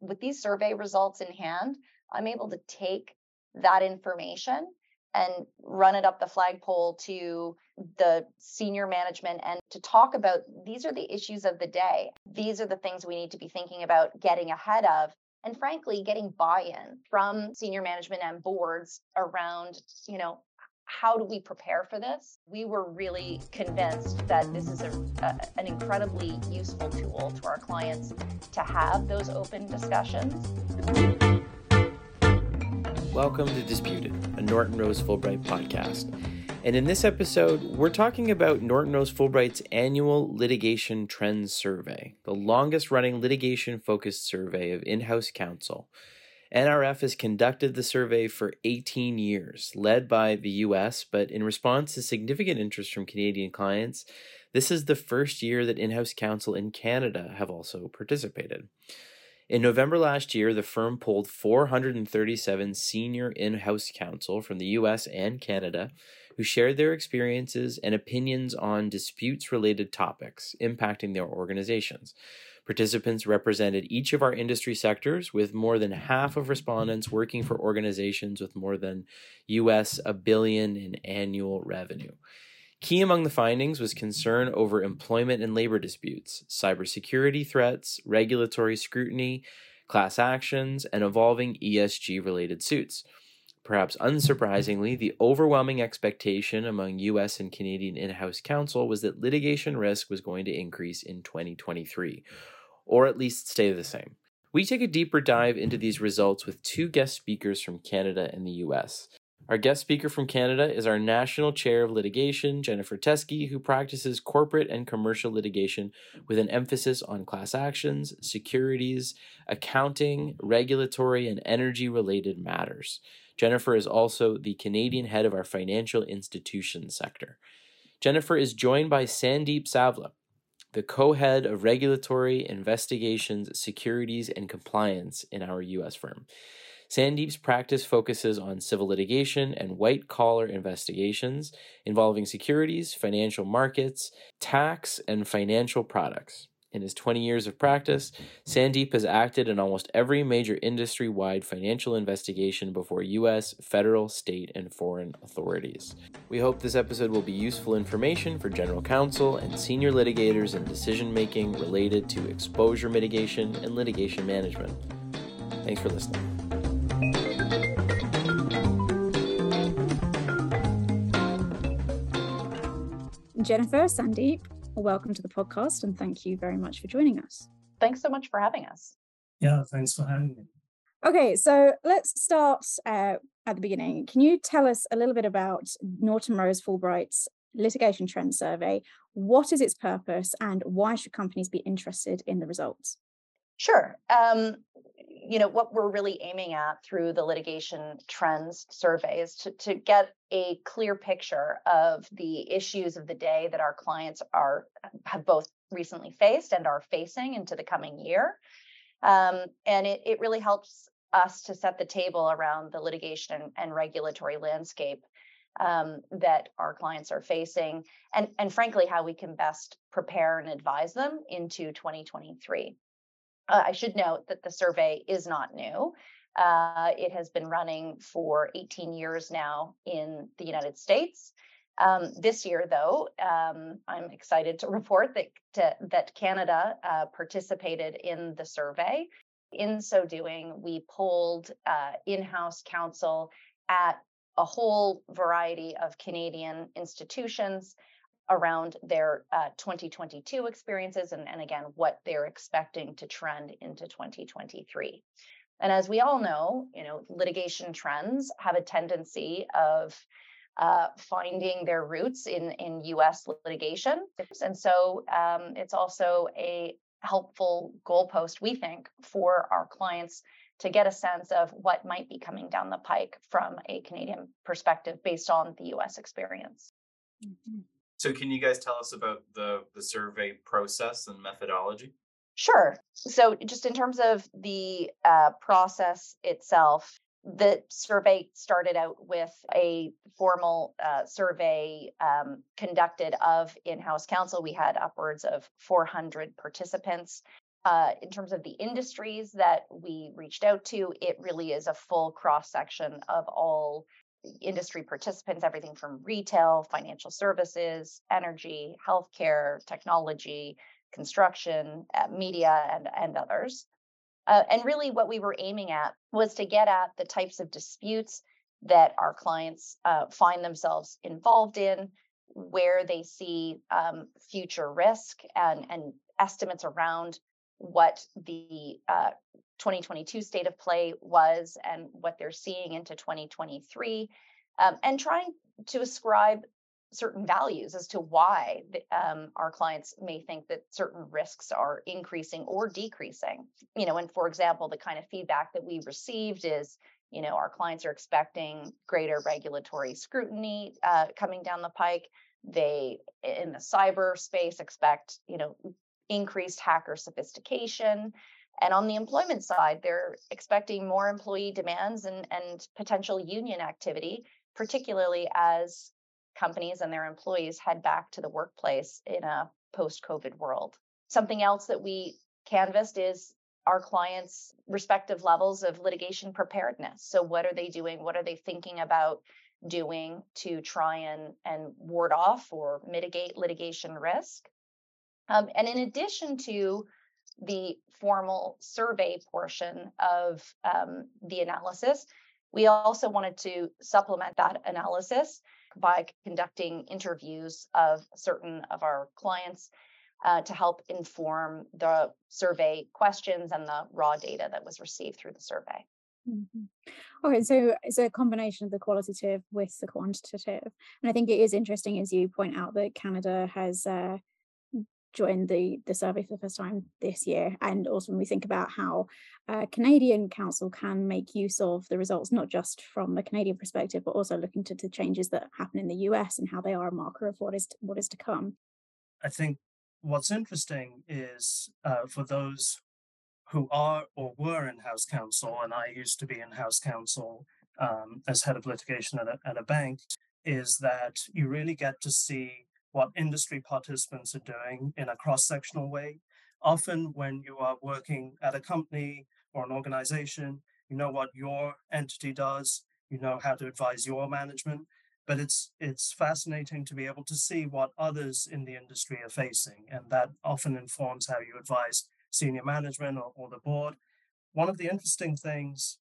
with these survey results in hand, I'm able to take that information and run it up the flagpole to the senior management and to talk about these are the issues of the day. These are the things we need to be thinking about getting ahead of and frankly getting buy-in from senior management and boards around, you know, how do we prepare for this? We were really convinced that this is a, a, an incredibly useful tool to our clients to have those open discussions. Welcome to Disputed, a Norton Rose Fulbright podcast. And in this episode, we're talking about Norton Rose Fulbright's annual litigation trends survey, the longest running litigation focused survey of in house counsel. NRF has conducted the survey for 18 years, led by the US, but in response to significant interest from Canadian clients, this is the first year that in house counsel in Canada have also participated. In November last year, the firm polled 437 senior in house counsel from the US and Canada who shared their experiences and opinions on disputes related topics impacting their organizations. Participants represented each of our industry sectors, with more than half of respondents working for organizations with more than US a billion in annual revenue. Key among the findings was concern over employment and labor disputes, cybersecurity threats, regulatory scrutiny, class actions, and evolving ESG related suits. Perhaps unsurprisingly, the overwhelming expectation among US and Canadian in house counsel was that litigation risk was going to increase in 2023 or at least stay the same. We take a deeper dive into these results with two guest speakers from Canada and the US. Our guest speaker from Canada is our National Chair of Litigation, Jennifer Teskey, who practices corporate and commercial litigation with an emphasis on class actions, securities, accounting, regulatory, and energy related matters. Jennifer is also the Canadian head of our financial institutions sector. Jennifer is joined by Sandeep Savla, the co head of regulatory investigations, securities, and compliance in our U.S. firm. Sandeep's practice focuses on civil litigation and white collar investigations involving securities, financial markets, tax, and financial products. In his 20 years of practice, Sandeep has acted in almost every major industry wide financial investigation before U.S., federal, state, and foreign authorities. We hope this episode will be useful information for general counsel and senior litigators in decision making related to exposure mitigation and litigation management. Thanks for listening. Jennifer, Sandeep, welcome to the podcast and thank you very much for joining us. Thanks so much for having us. Yeah, thanks for having me. Okay, so let's start uh, at the beginning. Can you tell us a little bit about Norton Rose Fulbright's litigation trend survey? What is its purpose and why should companies be interested in the results? Sure. Um, you know what we're really aiming at through the litigation trends survey is to, to get a clear picture of the issues of the day that our clients are have both recently faced and are facing into the coming year. Um, and it, it really helps us to set the table around the litigation and, and regulatory landscape um, that our clients are facing and, and frankly how we can best prepare and advise them into 2023 uh, I should note that the survey is not new. Uh, it has been running for 18 years now in the United States. Um, this year, though, um, I'm excited to report that to, that Canada uh, participated in the survey. In so doing, we polled uh, in-house counsel at a whole variety of Canadian institutions around their uh, 2022 experiences and, and again, what they're expecting to trend into 2023. And as we all know, you know, litigation trends have a tendency of uh, finding their roots in, in US litigation. And so um, it's also a helpful goalpost, we think, for our clients to get a sense of what might be coming down the pike from a Canadian perspective based on the US experience. Mm-hmm. So can you guys tell us about the the survey process and methodology? Sure. So just in terms of the uh, process itself, the survey started out with a formal uh, survey um, conducted of in-house counsel. We had upwards of 400 participants. Uh, in terms of the industries that we reached out to, it really is a full cross section of all industry participants, everything from retail, financial services, energy, healthcare, technology, construction, uh, media, and, and others. Uh, and really, what we were aiming at was to get at the types of disputes that our clients uh, find themselves involved in, where they see um, future risk and, and estimates around what the uh, 2022 state of play was and what they're seeing into 2023, um, and trying to ascribe certain values as to why um, our clients may think that certain risks are increasing or decreasing. You know, and for example, the kind of feedback that we received is, you know, our clients are expecting greater regulatory scrutiny uh, coming down the pike. They, in the cyber space, expect, you know, increased hacker sophistication. And on the employment side, they're expecting more employee demands and, and potential union activity, particularly as companies and their employees head back to the workplace in a post COVID world. Something else that we canvassed is our clients' respective levels of litigation preparedness. So, what are they doing? What are they thinking about doing to try and, and ward off or mitigate litigation risk? Um, and in addition to the formal survey portion of um, the analysis, we also wanted to supplement that analysis by conducting interviews of certain of our clients uh, to help inform the survey questions and the raw data that was received through the survey. Mm-hmm. Okay, so it's a combination of the qualitative with the quantitative, and I think it is interesting as you point out that Canada has uh, joined the the survey for the first time this year and also when we think about how uh, Canadian Counsel can make use of the results not just from a Canadian perspective but also looking to the changes that happen in the US and how they are a marker of what is to, what is to come. I think what's interesting is uh, for those who are or were in-house counsel and I used to be in-house counsel um, as head of litigation at a, at a bank is that you really get to see what industry participants are doing in a cross sectional way. Often, when you are working at a company or an organization, you know what your entity does, you know how to advise your management. But it's it's fascinating to be able to see what others in the industry are facing, and that often informs how you advise senior management or, or the board. One of the interesting things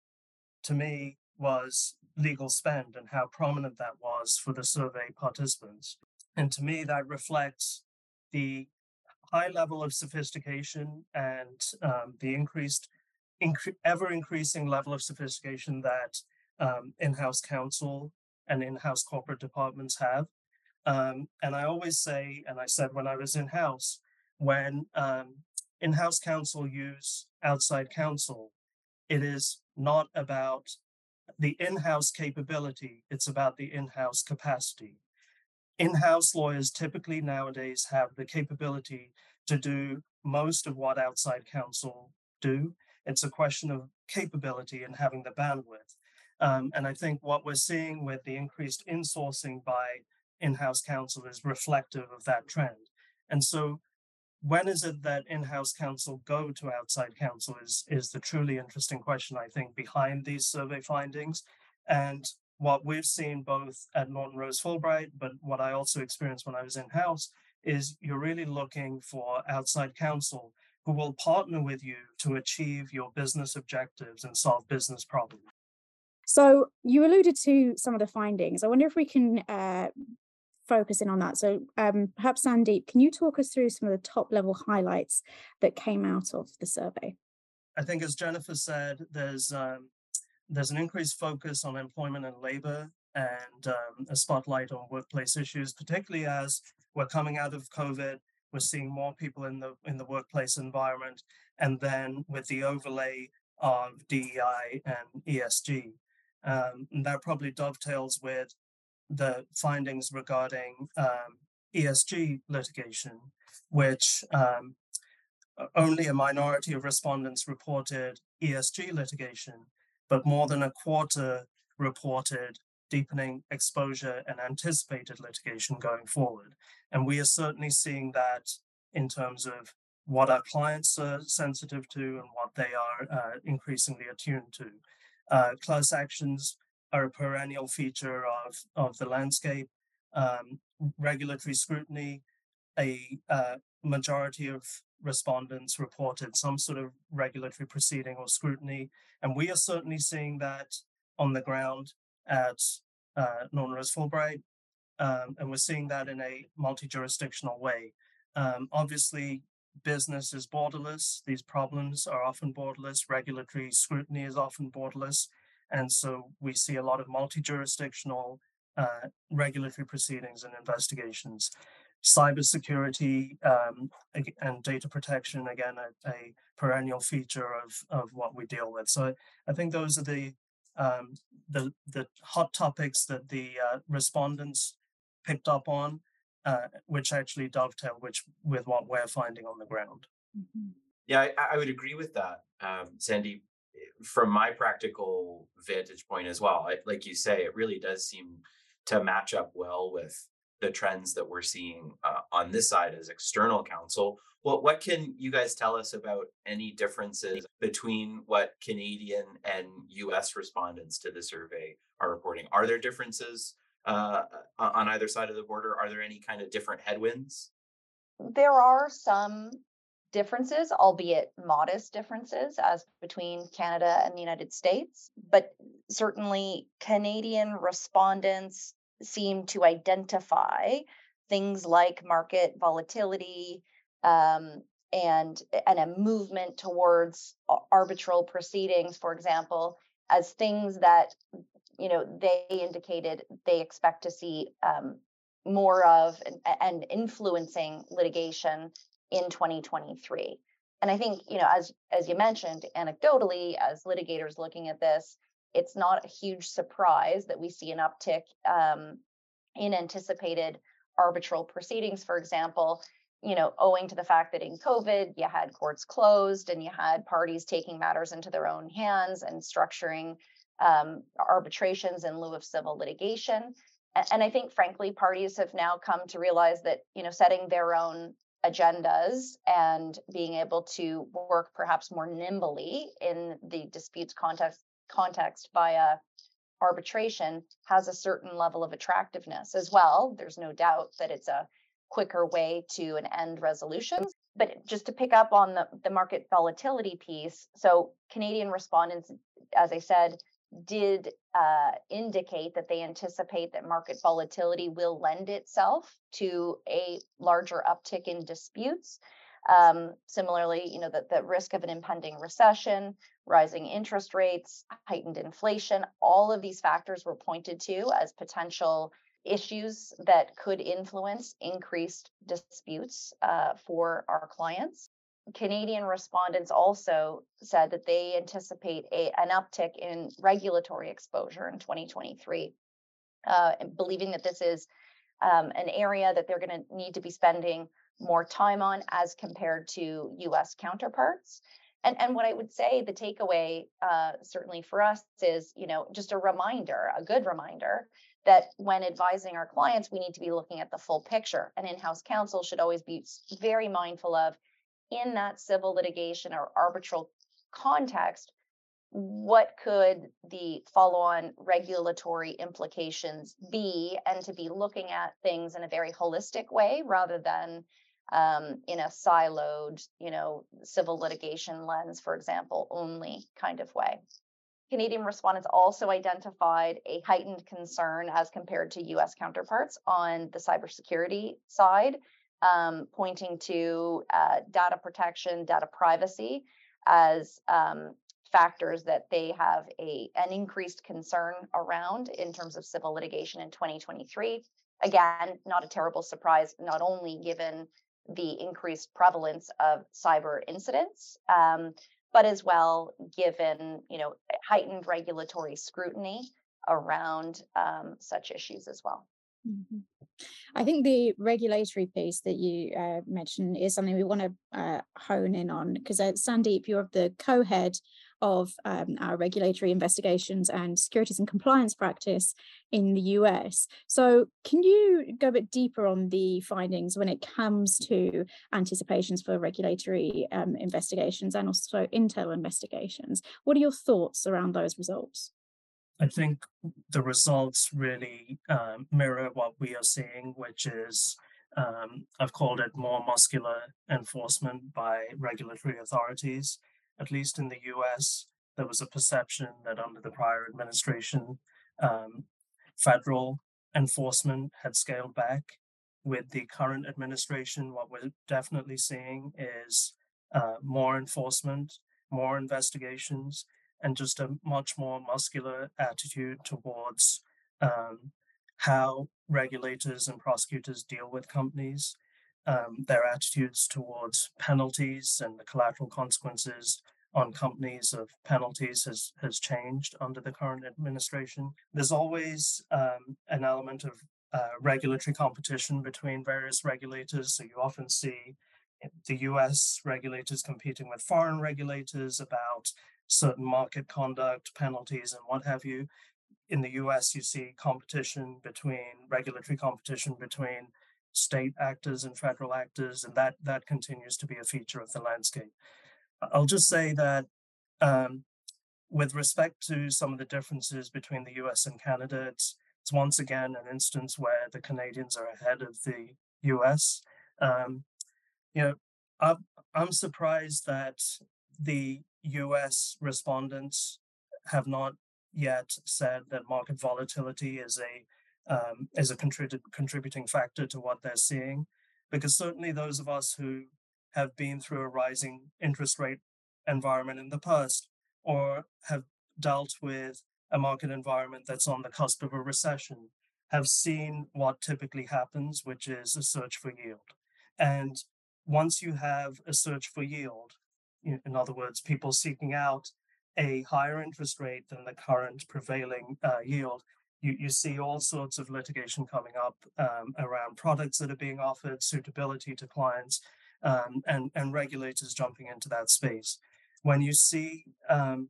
to me was legal spend and how prominent that was for the survey participants. And to me, that reflects the high level of sophistication and um, the increased, incre- ever increasing level of sophistication that um, in house counsel and in house corporate departments have. Um, and I always say, and I said when I was in house, when um, in house counsel use outside counsel, it is not about the in house capability, it's about the in house capacity in-house lawyers typically nowadays have the capability to do most of what outside counsel do. It's a question of capability and having the bandwidth. Um, and I think what we're seeing with the increased insourcing by in-house counsel is reflective of that trend. And so when is it that in-house counsel go to outside counsel is, is the truly interesting question, I think, behind these survey findings. And what we've seen both at Norton Rose Fulbright, but what I also experienced when I was in house, is you're really looking for outside counsel who will partner with you to achieve your business objectives and solve business problems. So you alluded to some of the findings. I wonder if we can uh, focus in on that. So um, perhaps Sandeep, can you talk us through some of the top level highlights that came out of the survey? I think, as Jennifer said, there's um, there's an increased focus on employment and labor and um, a spotlight on workplace issues, particularly as we're coming out of COVID. We're seeing more people in the in the workplace environment, and then with the overlay of DEI and ESG, um, and that probably dovetails with the findings regarding um, ESG litigation, which um, only a minority of respondents reported ESG litigation, but more than a quarter reported deepening exposure and anticipated litigation going forward. And we are certainly seeing that in terms of what our clients are sensitive to and what they are uh, increasingly attuned to. Uh, class actions are a perennial feature of, of the landscape. Um, regulatory scrutiny, a uh, majority of respondents reported some sort of regulatory proceeding or scrutiny. And we are certainly seeing that on the ground at uh, Norton Rose Fulbright. Um, and we're seeing that in a multi jurisdictional way. Um, obviously, business is borderless. These problems are often borderless. Regulatory scrutiny is often borderless. And so we see a lot of multi jurisdictional uh, regulatory proceedings and investigations. Cybersecurity um, and data protection, again, a, a, perennial feature of, of what we deal with. So I think those are the um, the, the hot topics that the uh, respondents picked up on, uh, which actually dovetail which, with what we're finding on the ground. Mm-hmm. Yeah, I, I, would agree with that, um, Sandy. From my practical vantage point as well, I, like you say, it really does seem to match up well with the trends that we're seeing uh, on this side as external counsel. Well, what can you guys tell us about any differences between what Canadian and US respondents to the survey are reporting? Are there differences uh, on either side of the border? Are there any kind of different headwinds? There are some differences, albeit modest differences, as between Canada and the United States. But certainly, Canadian respondents seem to identify things like market volatility um, and and a movement towards arbitral proceedings, for example, as things that you know they indicated they expect to see um, more of and, and influencing litigation in 2023 and i think you know as as you mentioned anecdotally as litigators looking at this it's not a huge surprise that we see an uptick um, in anticipated arbitral proceedings, for example, you know, owing to the fact that in COVID, you had courts closed and you had parties taking matters into their own hands and structuring um, arbitrations in lieu of civil litigation. And, and I think, frankly, parties have now come to realize that, you know, setting their own agendas and being able to work perhaps more nimbly in the disputes context context via arbitration has a certain level of attractiveness as well. There's no doubt that it's a quicker way to an end resolution. But just to pick up on the, the market volatility piece, so Canadian respondents, as I said, did uh, indicate that they anticipate that market volatility will lend itself to a larger uptick in disputes. Um, similarly, you know, the, the risk of an impending recession, rising interest rates, heightened inflation, all of these factors were pointed to as potential issues that could influence increased disputes uh, for our clients. Canadian respondents also said that they anticipate a, an uptick in regulatory exposure in 2023, uh, believing that this is um, an area that they're going to need to be spending more time on as compared to US counterparts. And, and what I would say, the takeaway, uh, certainly for us, is you know just a reminder, a good reminder that when advising our clients, we need to be looking at the full picture. And in-house counsel should always be very mindful of, in that civil litigation or arbitral context, what could the follow-on regulatory implications be, and to be looking at things in a very holistic way rather than um, in a siloed, you know, civil litigation lens, for example, only kind of way. Canadian respondents also identified a heightened concern as compared to US counterparts on the cybersecurity side, um, pointing to uh, data protection, data privacy as um, factors that they have a, an increased concern around in terms of civil litigation in 2023. Again, not a terrible surprise, not only given the increased prevalence of cyber incidents, um, but as well given you know heightened regulatory scrutiny around um, such issues as well. Mm-hmm. I think the regulatory piece that you uh, mentioned is something we want to uh, hone in on because uh, Sandeep, you're the co-head of um, our regulatory investigations and securities and compliance practice in the US. So, can you go a bit deeper on the findings when it comes to anticipations for regulatory um, investigations and also internal investigations? What are your thoughts around those results? I think the results really um, mirror what we are seeing, which is um, I've called it more muscular enforcement by regulatory authorities. At least in the US, there was a perception that under the prior administration, um, federal enforcement had scaled back. With the current administration, what we're definitely seeing is uh, more enforcement, more investigations, and just a much more muscular attitude towards um, how regulators and prosecutors deal with companies, um, their attitudes towards penalties and the collateral consequences on companies of penalties has has changed under the current administration. There's always um, an element of uh, regulatory competition between various regulators. So you often see the U.S. regulators competing with foreign regulators about certain market conduct, penalties, and what have you. In the US, you see competition between regulatory competition between state actors and federal actors, and that, that continues to be a feature of the landscape. I'll just say that um, with respect to some of the differences between the US and Canada, it's, it's once again an instance where the Canadians are ahead of the US. Um, you know, I'm, I'm surprised that the US respondents have not yet said that market volatility is a um, is a contrib- contributing factor to what they're seeing, because certainly those of us who have been through a rising interest rate environment in the past, or have dealt with a market environment that's on the cusp of a recession, have seen what typically happens, which is a search for yield. And once you have a search for yield, in other words, people seeking out a higher interest rate than the current prevailing uh, yield, you, you see all sorts of litigation coming up um, around products that are being offered, suitability to clients, um, and, and regulators jumping into that space. When you see um,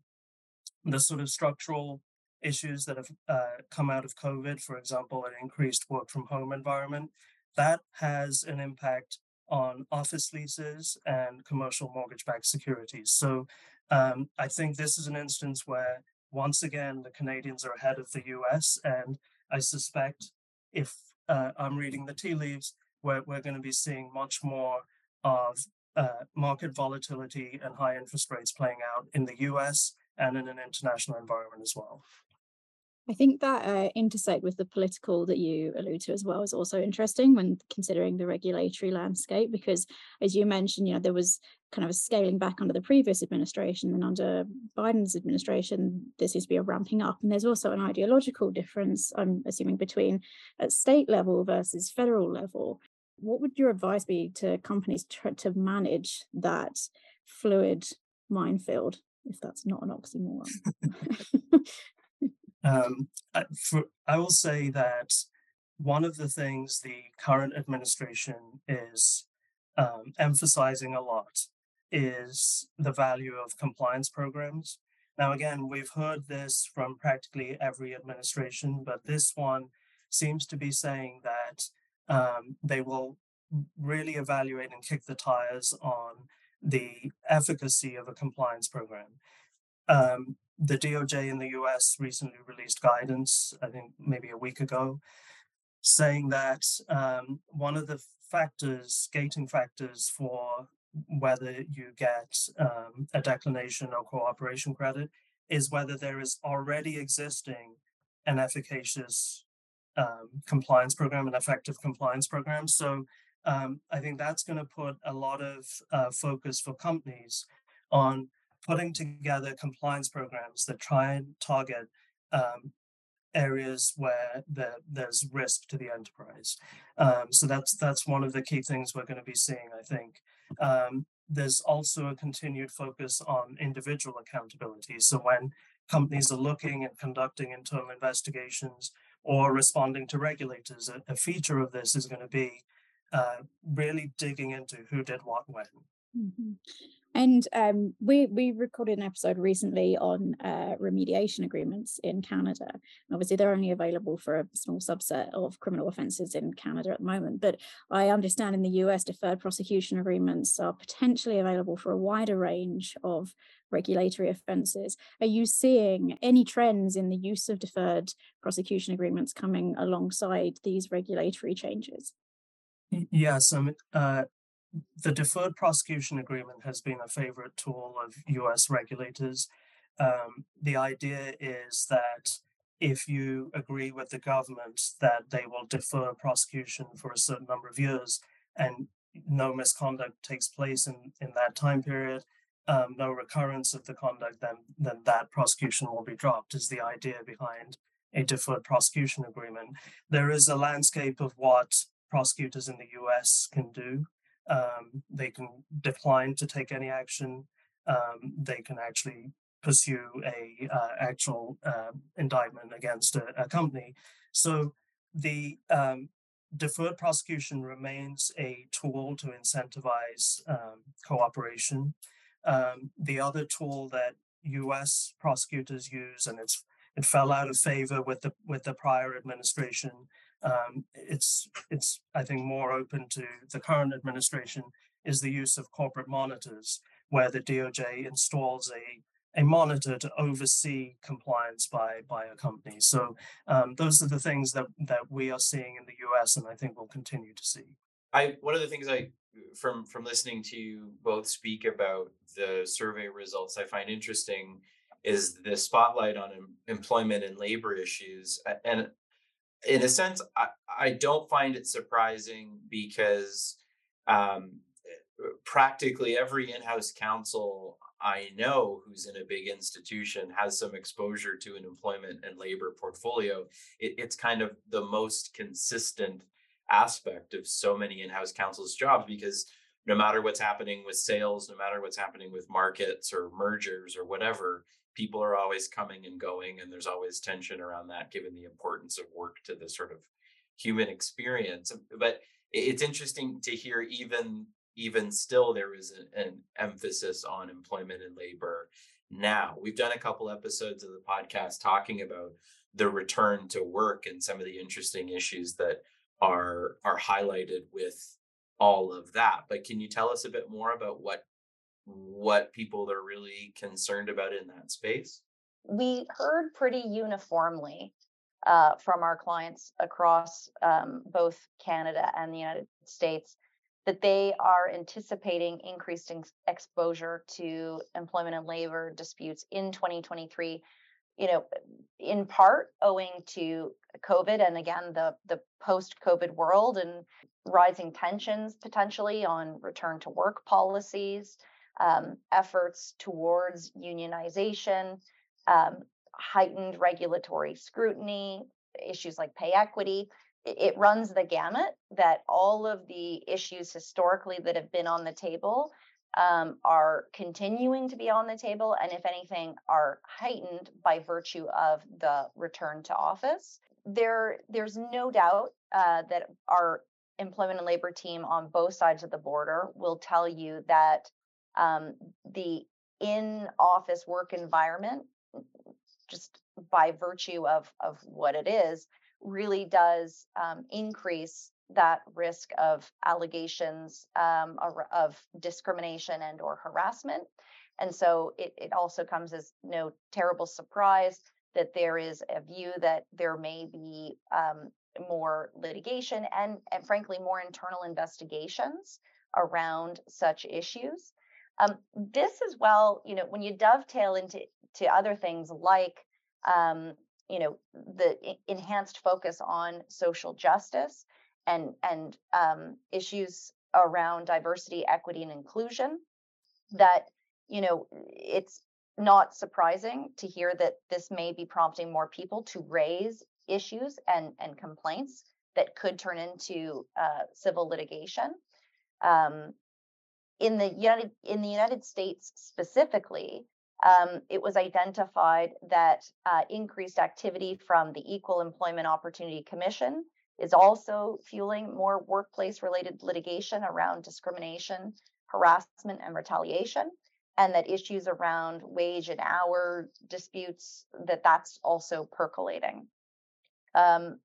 the sort of structural issues that have uh, come out of COVID, for example, an increased work from home environment, that has an impact on office leases and commercial mortgage-backed securities. So um, I think this is an instance where once again the Canadians are ahead of the US, and I suspect if uh, I'm reading the tea leaves, we're, we're going to be seeing much more of uh, market volatility and high interest rates playing out in the US and in an international environment as well. I think that uh, intersect with the political that you allude to as well is also interesting when considering the regulatory landscape, because as you mentioned, you know, there was kind of a scaling back under the previous administration and under Biden's administration, there seems to be a ramping up. And there's also an ideological difference, I'm assuming, between at state level versus federal level. What would your advice be to companies to, to manage that fluid minefield, if that's not an oxymoron? Um, for, I will say that one of the things the current administration is um, emphasizing a lot is the value of compliance programs. Now, again, we've heard this from practically every administration, but this one seems to be saying that um, they will really evaluate and kick the tires on the efficacy of a compliance program. Um, the DOJ in the US recently released guidance, I think maybe a week ago, saying that um, one of the factors, gating factors for whether you get um, a declination or cooperation credit is whether there is already existing an efficacious um, compliance program, an effective compliance program. So um, I think that's going to put a lot of uh, focus for companies on putting together compliance programs that try and target um, areas where there, there's risk to the enterprise. Um, so that's that's one of the key things we're going to be seeing, I think. Um, there's also a continued focus on individual accountability. So when companies are looking and conducting internal investigations or responding to regulators, a, a feature of this is going to be uh, really digging into who did what when. Mm-hmm. And um, we we recorded an episode recently on uh, remediation agreements in Canada. And obviously, they're only available for a small subset of criminal offences in Canada at the moment. But I understand in the US, deferred prosecution agreements are potentially available for a wider range of regulatory offences. Are you seeing any trends in the use of deferred prosecution agreements coming alongside these regulatory changes? Yes, um, uh, the deferred prosecution agreement has been a favorite tool of US regulators. Um, the idea is that if you agree with the government that they will defer prosecution for a certain number of years and no misconduct takes place in, in that time period, um, no recurrence of the conduct, then then that prosecution will be dropped. Is the idea behind a deferred prosecution agreement? There is a landscape of what prosecutors in the U.S. can do. Um, they can decline to take any action. Um, they can actually pursue a uh, actual uh, indictment against a, a, company. So the um, deferred prosecution remains a tool to incentivize um, cooperation. Um, the other tool that U.S. prosecutors use, and it's it fell out of favor with the with the prior administration. Um, it's it's I think more open to the current administration is the use of corporate monitors, where the DOJ installs a a monitor to oversee compliance by by a company. So um, those are the things that that we are seeing in the U.S. and I think we'll continue to see. I one of the things I from from listening to you both speak about the survey results, I find interesting is the spotlight on em- employment and labor issues. And in a sense, I, I don't find it surprising because um, practically every in-house counsel I know who's in a big institution has some exposure to an employment and labor portfolio. It, it's kind of the most consistent aspect of so many in-house counsels jobs because no matter what's happening with sales no matter what's happening with markets or mergers or whatever people are always coming and going and there's always tension around that given the importance of work to the sort of human experience. Um, but it's interesting to hear even even still there is an emphasis on employment and labor now. We've done a couple episodes of the podcast talking about the return to work and some of the interesting issues that are are highlighted with all of that. But can you tell us a bit more about what what people are really concerned about in that space? We heard pretty uniformly uh, from our clients across um, both canada and the united states that they are anticipating increased exposure to employment and labor disputes in 2023 you know, in part owing to COVID and again the the post-COVID world and rising tensions potentially on return to work policies, um, efforts towards unionization, um, heightened regulatory scrutiny, issues like pay equity. It, it runs the gamut that all of the issues historically that have been on the table um, are continuing to be on the table, and if anything, are heightened by virtue of the return to office. There, there's no doubt uh, that our employment and labor team on both sides of the border will tell you that um, the in-office work environment, just by virtue of of what it is, really does um, increase that risk of allegations um, of discrimination and or harassment. And so it, it also comes as no terrible surprise that there is a view that there may be um, more litigation and, and frankly more internal investigations around such issues um, this as well you know when you dovetail into to other things like um, you know the enhanced focus on social justice and and um, issues around diversity, equity, and inclusion. That you know, it's not surprising to hear that this may be prompting more people to raise issues and and complaints that could turn into uh, civil litigation. Um, in the United in the United States specifically, um, it was identified that uh, increased activity from the Equal Employment Opportunity Commission is also fueling more workplace related litigation around discrimination, harassment, and retaliation. and that issues around wage and hour disputes that that's also percolating. Um,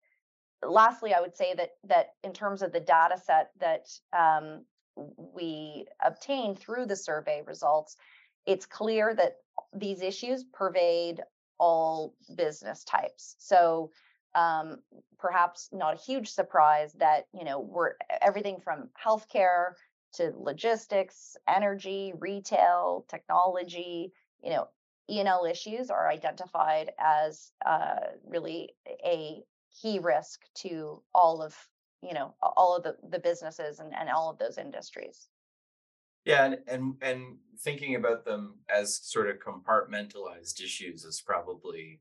lastly, I would say that that in terms of the data set that um, we obtained through the survey results, it's clear that these issues pervade all business types. So um, perhaps not a huge surprise that you know we're everything from healthcare to logistics, energy, retail, technology. You know, E&L issues are identified as uh, really a key risk to all of you know all of the, the businesses and, and all of those industries yeah and, and and thinking about them as sort of compartmentalized issues is probably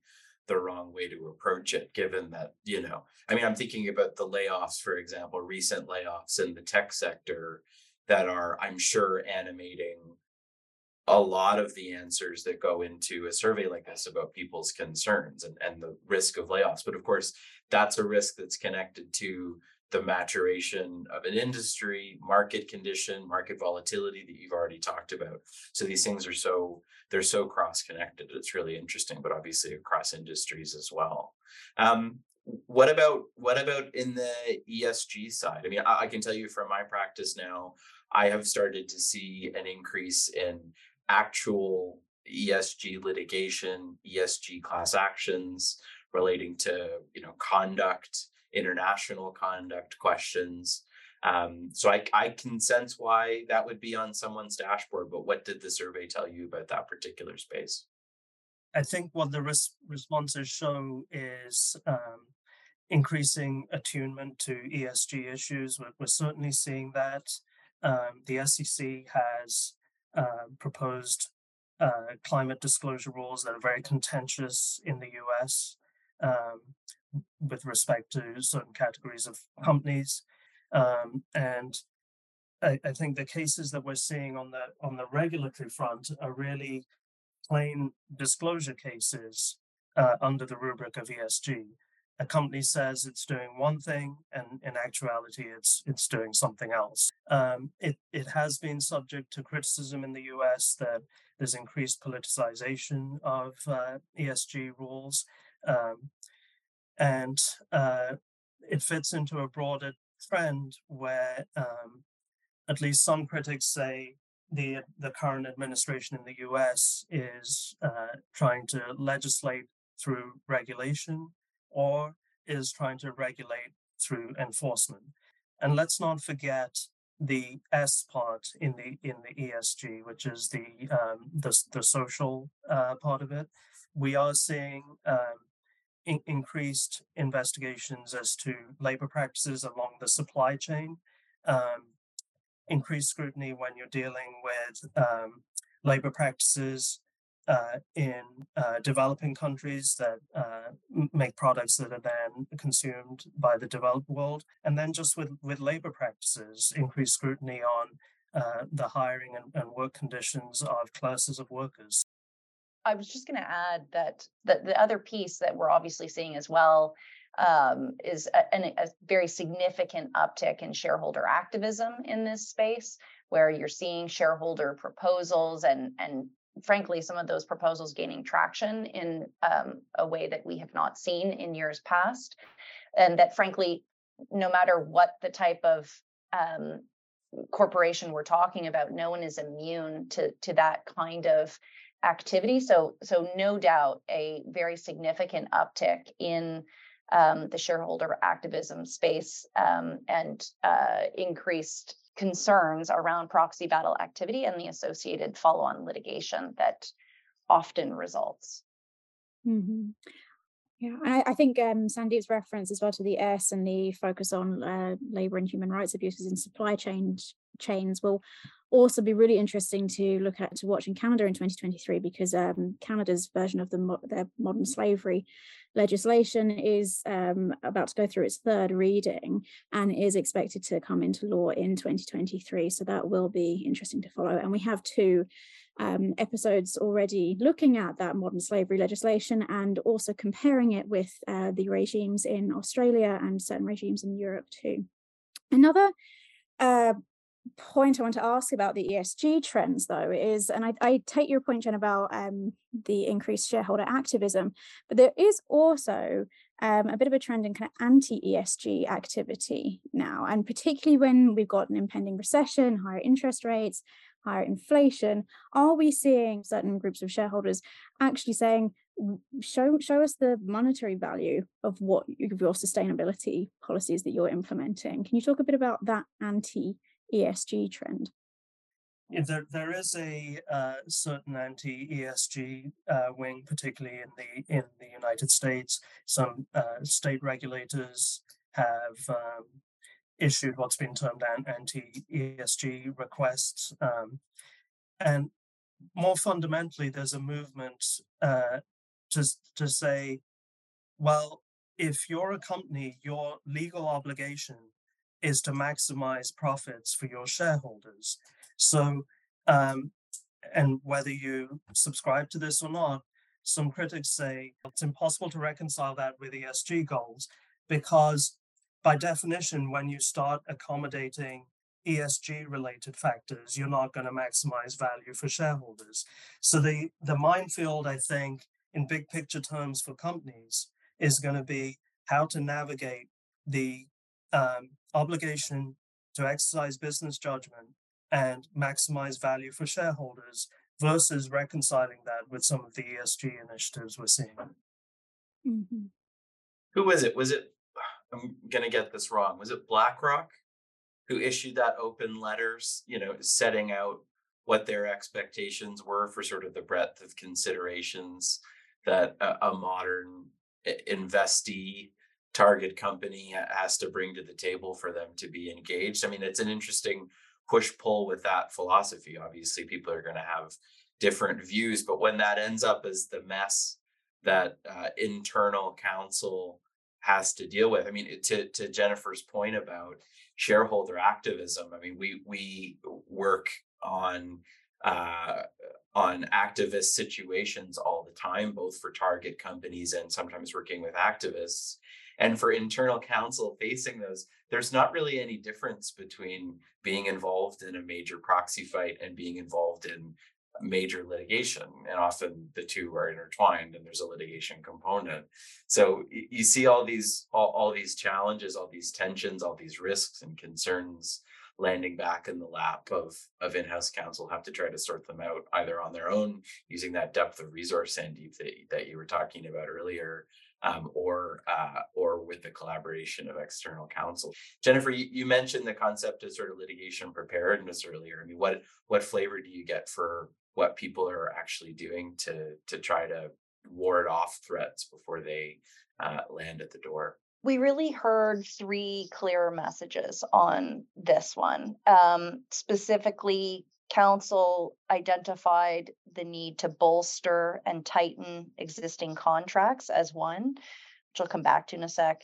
the wrong way to approach it given that you know i mean i'm thinking about the layoffs for example recent layoffs in the tech sector that are i'm sure animating a lot of the answers that go into a survey like this about people's concerns and, and the risk of layoffs. But of course, that's a risk that's connected to the maturation of an industry, market condition, market volatility that you've already talked about. So these things are so they're so cross connected. It's really interesting, but obviously across industries as well. Um, what about what about in the ESG side? I mean, I, I can tell you from my practice now, I have started to see an increase in actual ESG litigation, ESG class actions relating to you know conduct, international conduct questions. Um, so I, I can sense why that would be on someone's dashboard, but what did the survey tell you about that particular space? I think what the res- responses show is um, increasing attunement to ESG issues. We're, we're certainly seeing that. Um, the SEC has uh, proposed uh, climate disclosure rules that are very contentious in the US um, with respect to certain categories of companies. Um, and I, I, think the cases that we're seeing on the on the regulatory front are really plain disclosure cases uh, under the rubric of ESG a company says it's doing one thing and in actuality it's it's doing something else. Um, it it has been subject to criticism in the U.S. that there's increased politicization of uh, ESG rules, um, and uh, it fits into a broader trend where um, at least some critics say the the current administration in the U.S. is uh, trying to legislate through regulation or is trying to regulate through enforcement. And let's not forget the S part in the in the ESG, which is the um, the, the social uh, part of it. We are seeing um, in- increased investigations as to labor practices along the supply chain, um, increased scrutiny when you're dealing with um, labor practices uh, in uh, developing countries that uh, make products that are then consumed by the developed world, and then just with with labor practices, increased scrutiny on uh, the hiring and, and work conditions of classes of workers. I was just going to add that the, the other piece that we're obviously seeing as well um, is a, a, very significant uptick in shareholder activism in this space, where you're seeing shareholder proposals and and frankly, some of those proposals gaining traction in um, a way that we have not seen in years past. And that, frankly, no matter what the type of um, corporation we're talking about, no one is immune to, to that kind of activity. So, so no doubt, a very significant uptick in um, the shareholder activism space um, and uh, increased concerns around proxy battle activity and the associated follow on litigation that often results. Mm-hmm. Yeah, I, I think um, reference as well to the S and the focus on uh, labour and human rights abuses in supply chain chains will also be really interesting to look at to watch in Canada in 2023 because um, Canada's version of the their modern slavery legislation is um, about to go through its third reading and is expected to come into law in 2023. So that will be interesting to follow. And we have two um, episodes already looking at that modern slavery legislation and also comparing it with uh, the regimes in Australia and certain regimes in Europe too. Another uh, point I want to ask about the ESG trends, though, is, and I, I take your point, Jen, about um, the increased shareholder activism, but there is also um, a bit of a trend in kind of anti-ESG activity now, and particularly when we've got an impending recession, higher interest rates, higher inflation, are we seeing certain groups of shareholders actually saying, show show us the monetary value of what your sustainability policies that you're implementing? Can you talk a bit about that anti ESG trend? Yeah, there, there is a uh, certain anti-ESG uh, wing, particularly in the in the United States. Some uh, state regulators have um, issued what's been termed anti-ESG requests, um, and more fundamentally, there's a movement uh, to to say, well, if you're a company, your legal obligation is to maximize profits for your shareholders. So, um, and whether you subscribe to this or not, some critics say it's impossible to reconcile that with ESG goals because, by definition, when you start accommodating ESG related factors, you're not going to maximize value for shareholders. So, the, the minefield, I think, in big picture terms for companies, is going to be how to navigate the um, obligation to exercise business judgment and maximize value for shareholders versus reconciling that with some of the ESG initiatives we're seeing. Mm-hmm. Who was it? Was it, I'm going to get this wrong, was it BlackRock who issued that open letters, you know, setting out what their expectations were for sort of the breadth of considerations that a, a modern investee target company has to bring to the table for them to be engaged. I mean, it's an interesting push pull with that philosophy. Obviously, people are going to have different views, but when that ends up as the mess that uh, internal counsel has to deal with, I mean, to to Jennifer's point about shareholder activism, I mean, we we work on uh, on activist situations all the time, both for target companies and sometimes working with activists. And for internal counsel facing those, there's not really any difference between being involved in a major proxy fight and being involved in major litigation. And often the two are intertwined and there's a litigation component. So you see all these all, all these challenges, all these tensions, all these risks and concerns landing back in the lap of of in-house counsel have to try to sort them out either on their own using that depth of resource sandeep that, that you were talking about earlier um, or uh, or with the collaboration of external counsel. Jennifer, you, you, mentioned the concept of sort of litigation preparedness earlier. I mean, what what flavor do you get for what people are actually doing to to try to ward off threats before they uh, land at the door? We really heard three clear messages on this one. Um, specifically, Counsel identified the need to bolster and tighten existing contracts as one, which I'll come back to in a sec.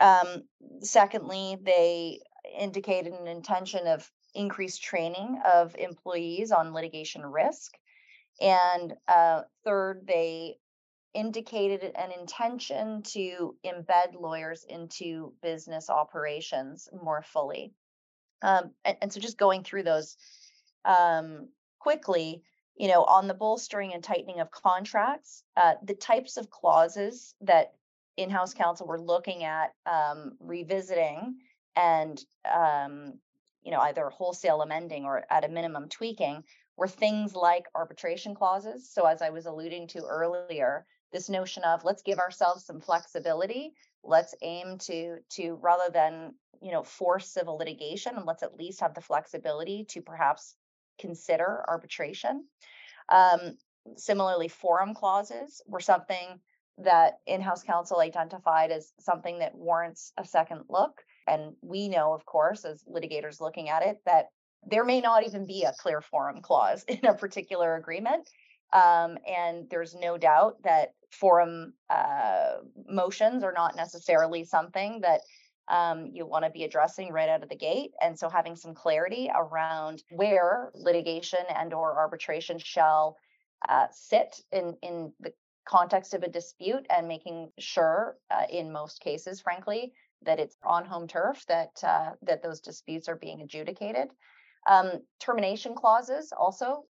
Um, secondly, they indicated an intention of increased training of employees on litigation risk. And uh, third, they indicated an intention to embed lawyers into business operations more fully. Um, and, and, so just going through those um, quickly, you know, on the bolstering and tightening of contracts, uh, the types of clauses that in-house counsel were looking at um, revisiting and um, you know either wholesale amending or at a minimum tweaking were things like arbitration clauses. So as I was alluding to earlier, this notion of let's give ourselves some flexibility, let's aim to to rather than you know force civil litigation, and let's at least have the flexibility to perhaps consider arbitration. Um, similarly, forum clauses were something that in-house counsel identified as something that warrants a second look. And we know, of course, as litigators looking at it, that there may not even be a clear forum clause in a particular agreement. Um, and there's no doubt that forum uh, motions are not necessarily something that um, you want to be addressing right out of the gate. And so having some clarity around where litigation and or arbitration shall uh, sit in in the context of a dispute and making sure uh, in most cases frankly that it's on home turf that uh, that those disputes are being adjudicated. Um, termination clauses also,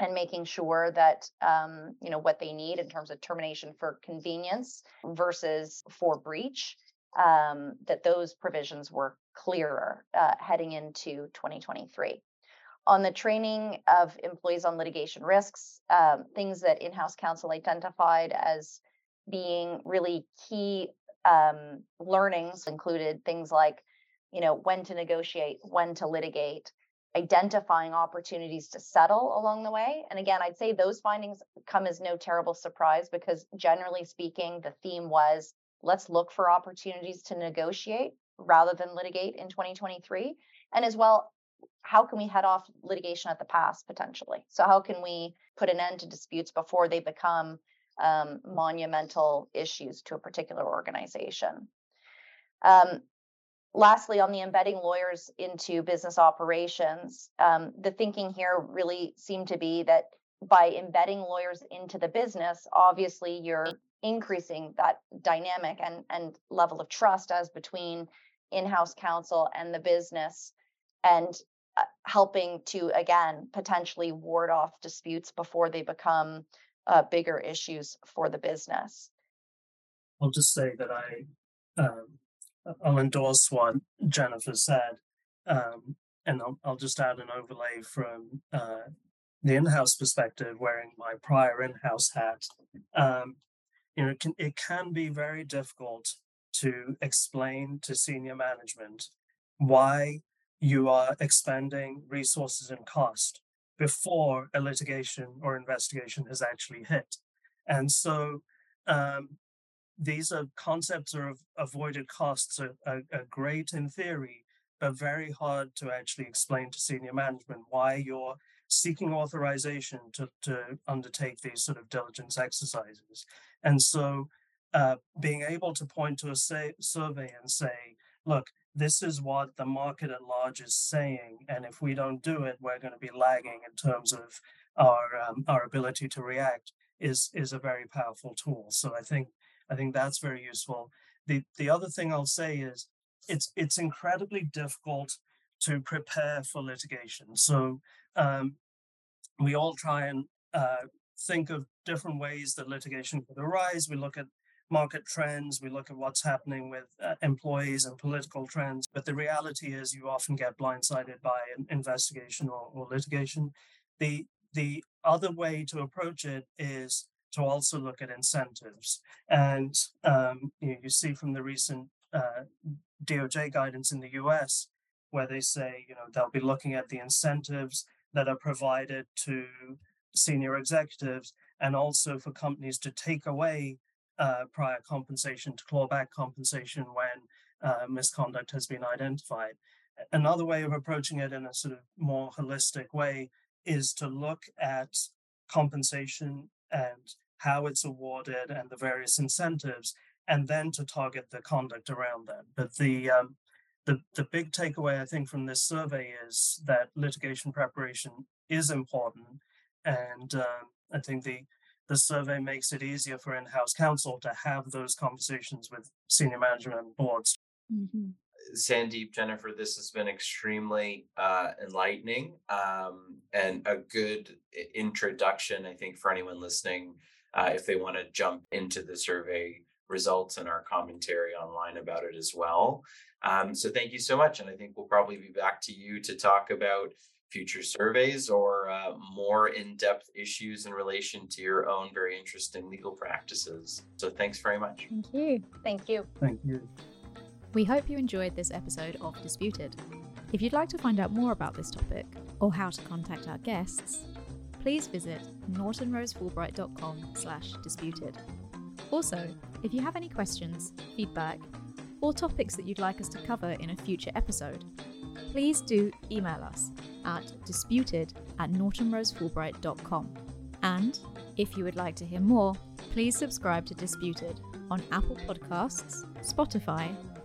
and making sure that um, you know what they need in terms of termination for convenience versus for breach. Um, that those provisions were clearer uh, heading into 2023 on the training of employees on litigation risks, um, things that in-house counsel identified as being really key um, learnings included things like, you know, when to negotiate, when to litigate, identifying opportunities to settle along the way. And again, I'd say those findings come as no terrible surprise because generally speaking, the theme was let's look for opportunities to negotiate rather than litigate in 2023. And as well, how can we head off litigation at the pass potentially? So, how can we put an end to disputes before they become um, monumental issues to a particular organization? Um, lastly, on the embedding lawyers into business operations, um, the thinking here really seemed to be that by embedding lawyers into the business, obviously you're increasing that dynamic and, and level of trust as between in-house counsel and the business and uh, helping to again potentially ward off disputes before they become uh, bigger issues for the business. I'll just say that I um, I'll endorse what Jennifer said, um, and I'll, I'll just add an overlay from uh, the in-house perspective, wearing my prior in-house hat. Um, you know, it can, it can be very difficult to explain to senior management why you are expending resources and cost before a litigation or investigation has actually hit. And so um, these are concepts of avoided costs are, are, are, great in theory, but very hard to actually explain to senior management why you're seeking authorization to, to undertake these sort of diligence exercises. And so uh, being able to point to a say, survey and say, look, this is what the market at large is saying. And if we don't do it, we're going to be lagging in terms of our um, our ability to react is is a very powerful tool. So I think I think that's very useful. The the other thing I'll say is it's it's incredibly difficult to prepare for litigation. So um, we all try and uh, think of different ways that litigation could arise. We look at market trends, we look at what's happening with uh, employees and political trends. But the reality is, you often get blindsided by an investigation or, or litigation. The the other way to approach it is to also look at incentives. And um, you, know, you, see from the recent uh, DOJ guidance in the US, where they say, you know, they'll be looking at the incentives that are provided to senior executives and also for companies to take away uh, prior compensation to claw back compensation when uh, misconduct has been identified. Another way of approaching it in a sort of more holistic way is to look at compensation and how it's awarded and the various incentives, and then to target the conduct around that. But the um, the, the big takeaway I think from this survey is that litigation preparation is important, and uh, I think the the survey makes it easier for in-house counsel to have those conversations with senior management and boards. Mm-hmm. Sandeep, Jennifer, this has been extremely uh, enlightening um, and a good introduction, I think, for anyone listening, uh, if they want to jump into the survey results and our commentary online about it as well. Um, so thank you so much. And I think we'll probably be back to you to talk about future surveys or uh, more in-depth issues in relation to your own very interesting legal practices. So thanks very much. Thank you. Thank you. Thank you. We hope you enjoyed this episode of Disputed. If you'd like to find out more about this topic or how to contact our guests, please visit nortonrosefulbright.com slash disputed. Also, if you have any questions, feedback, or topics that you'd like us to cover in a future episode, please do email us at disputed at nortonrosefulbright.com. And if you would like to hear more, please subscribe to Disputed on Apple Podcasts, Spotify,